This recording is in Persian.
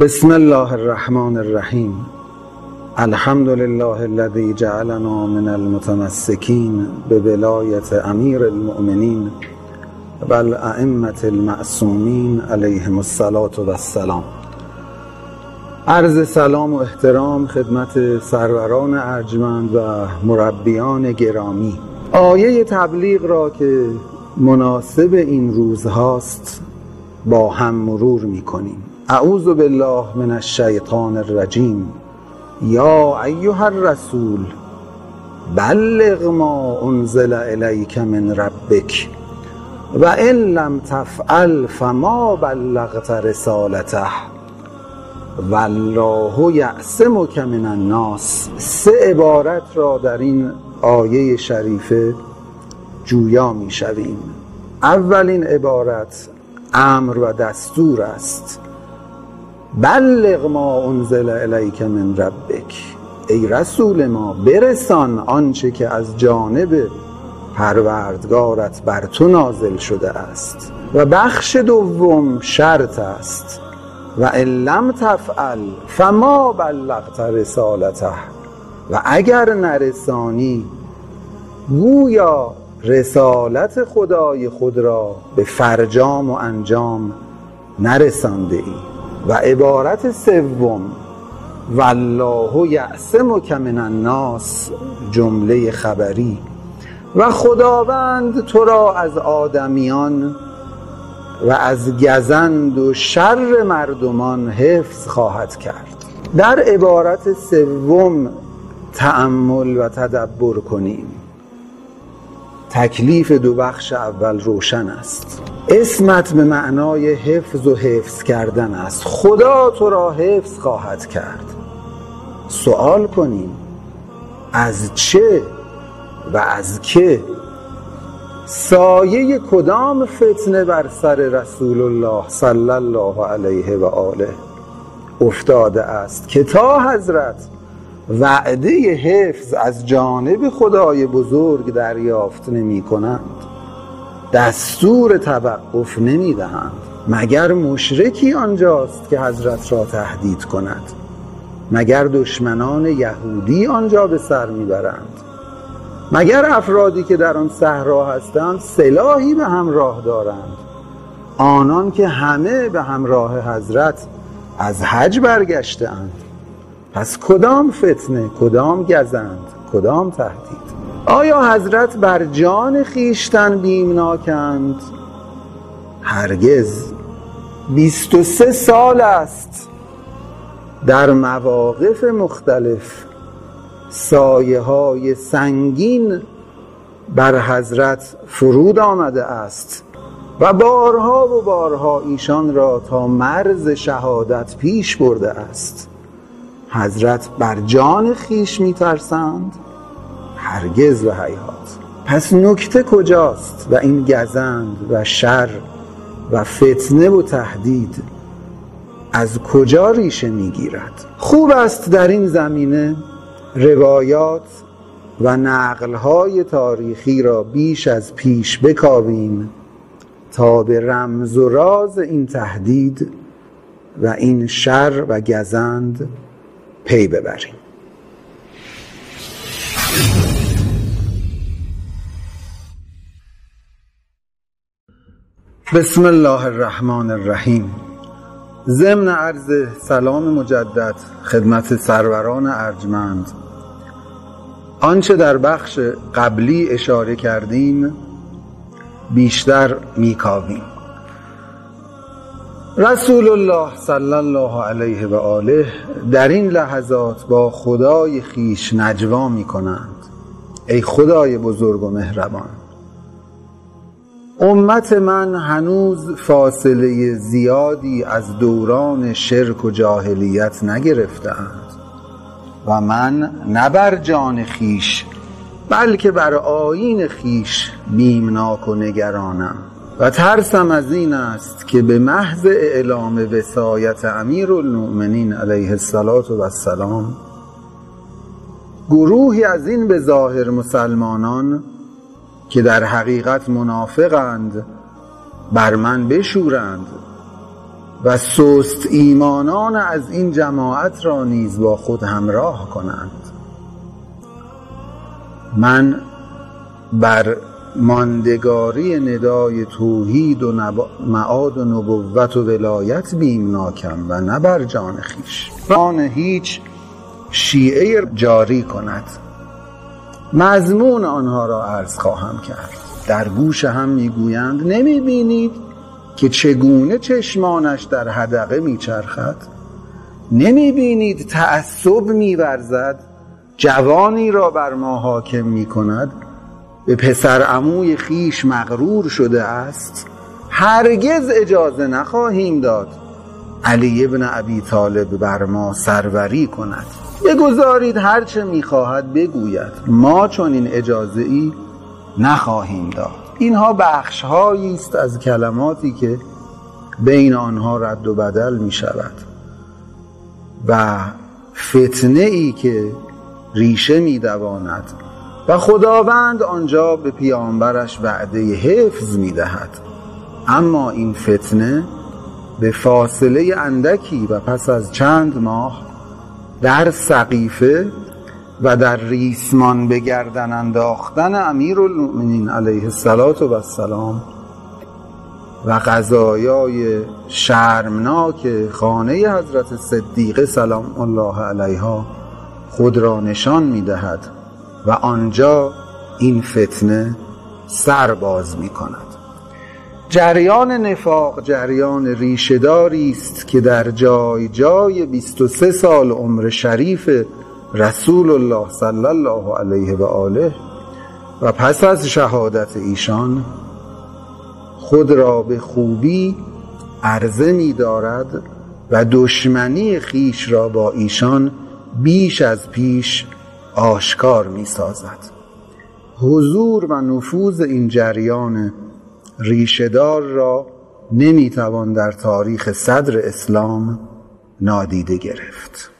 بسم الله الرحمن الرحیم. الحمد لله الذي جعلنا من المتمسکین بولایت امیر المؤمنین و الائمة المعصومین علیهم الصلاة و السلام عرض سلام و احترام خدمت سروران ارجمند و مربیان گرامی. آیه تبلیغ را که مناسب این روزهاست با هم مرور می کنیم اعوذ بالله من الشیطان الرجیم. یا ایها الرسول بلغ ما انزل الیک من ربک و ان لم تفعل فما بلغت رسالته. و الله یعصمک من الناس. سه عبارت را در این آیه شریفه جویا می شویم. اولین عبارت امر و دستور است. بلغ ما انزل الیک من ربک. ای رسول ما برسان آنچه که از جانب پروردگارت بر تو نازل شده است. و بخش دوم شرط است. و لم تفعل فما بلغت رسالته. و اگر نرسانی گویا رسالت خدای خود را به فرجام و انجام نرسانده ای. و عبارت سوم والله یعصمک من الناس جمله خبری. و خداوند تو را از آدمیان و از گزند و شر مردمان حفظ خواهد کرد. در عبارت سوم تأمل و تدبر کنیم. تکلیف دو بخش اول روشن است. اسمت به معنای حفظ و حفظ کردن است. خدا تو را حفظ خواهد کرد. سوال کنیم از چه و از که؟ سایه کدام فتنه بر سر رسول الله صلی الله علیه و آله افتاده است؟ که تا حضرت وعده حفظ از جانب خدای بزرگ دریافت نمی کنند دستور توقف نمی دهند مگر مشرکی آنجاست که حضرت را تهدید کند مگر دشمنان یهودی آنجا به سر می‌برند مگر افرادی که در آن صحرا هستند سلاحی به همراه دارند. آنان که همه به همراه حضرت از حج برگشته اند پس کدام فتنه کدام گزند کدام تهدید؟ آیا حضرت بر جان خیشتن بیمناکند هرگز. بیست و سه سال است در مواقف مختلف سایه های سنگین بر حضرت فرود آمده است و بارها و بارها ایشان را تا مرز شهادت پیش برده است. حضرت بر جان خیش میترسند هرگز و حیات. پس نکته کجاست؟ و این گزند و شر و فتنه و تهدید از کجا ریشه می‌گیرد؟ خوب است در این زمینه روایات و نقلهای تاریخی را بیش از پیش بکاویم تا به رمز و راز این تهدید و این شر و گزند پی ببریم. بسم الله الرحمن الرحیم. ضمن عرض سلام مجدد خدمت سروران ارجمند. آنچه در بخش قبلی اشاره کردیم بیشتر میکاویم. رسول الله صلی الله علیه و آله در این لحظات با خدای خیش نجوا می کنند ای خدای بزرگ و مهربان. امت من هنوز فاصله زیادی از دوران شرک و جاهلیت نگرفتند و من نه بر جان خیش بلکه بر آیین خیش بیمناک و نگرانم. و ترسم از این است که به محض اعلام وسایت امیر المؤمنین علیه السلام گروهی از این به ظاهر مسلمانان که در حقیقت منافقند بر من بشورند و سست ایمانان از این جماعت را نیز با خود همراه کنند. من بر ماندگاری ندای توحید و معاد و نبوت و ولایت بیمناکم و نه بر جان خیش. آن هیچ شیعه جاری کند. مضمون آنها را عرض خواهم کرد. در گوش هم می‌گویند نمی بینید که چگونه چشمانش در حدقه میچرخد؟ نمی بینید تعصب میورزد؟ جوانی را بر ما حاکم می کند به پسر عموی خیش مغرور شده است هرگز اجازه نخواهیم داد علی ابن ابی طالب بر ما سروری کند. بگذارید هرچه می‌خواهد بگوید. ما چون این اجازه ای نخواهیم داد. اینها بخش است از کلماتی که بین آنها رد و بدل می شود و فتنه ای که ریشه می دواند و خداوند آنجا به پیامبرش وعده حفظ می دهد اما این فتنه به فاصله اندکی و پس از چند ماه در سقیفه و در ریسمان به گردن انداختن امیر المؤمنین علیه السلام و قضایای شرمناک خانه حضرت صدیقه سلام الله علیها خود را نشان می دهد و آنجا این فتنه سر باز می کند. جریان نفاق جریان ریشهداری است که در جای جای 23 سال عمر شریف رسول الله صلی الله علیه و آله و پس از شهادت ایشان خود را به خوبی عرضه می دارد و دشمنی خیش را با ایشان بیش از پیش آشکار می سازد حضور و نفوذ این جریان ریشهدار را نمی توان در تاریخ صدر اسلام نادیده گرفت.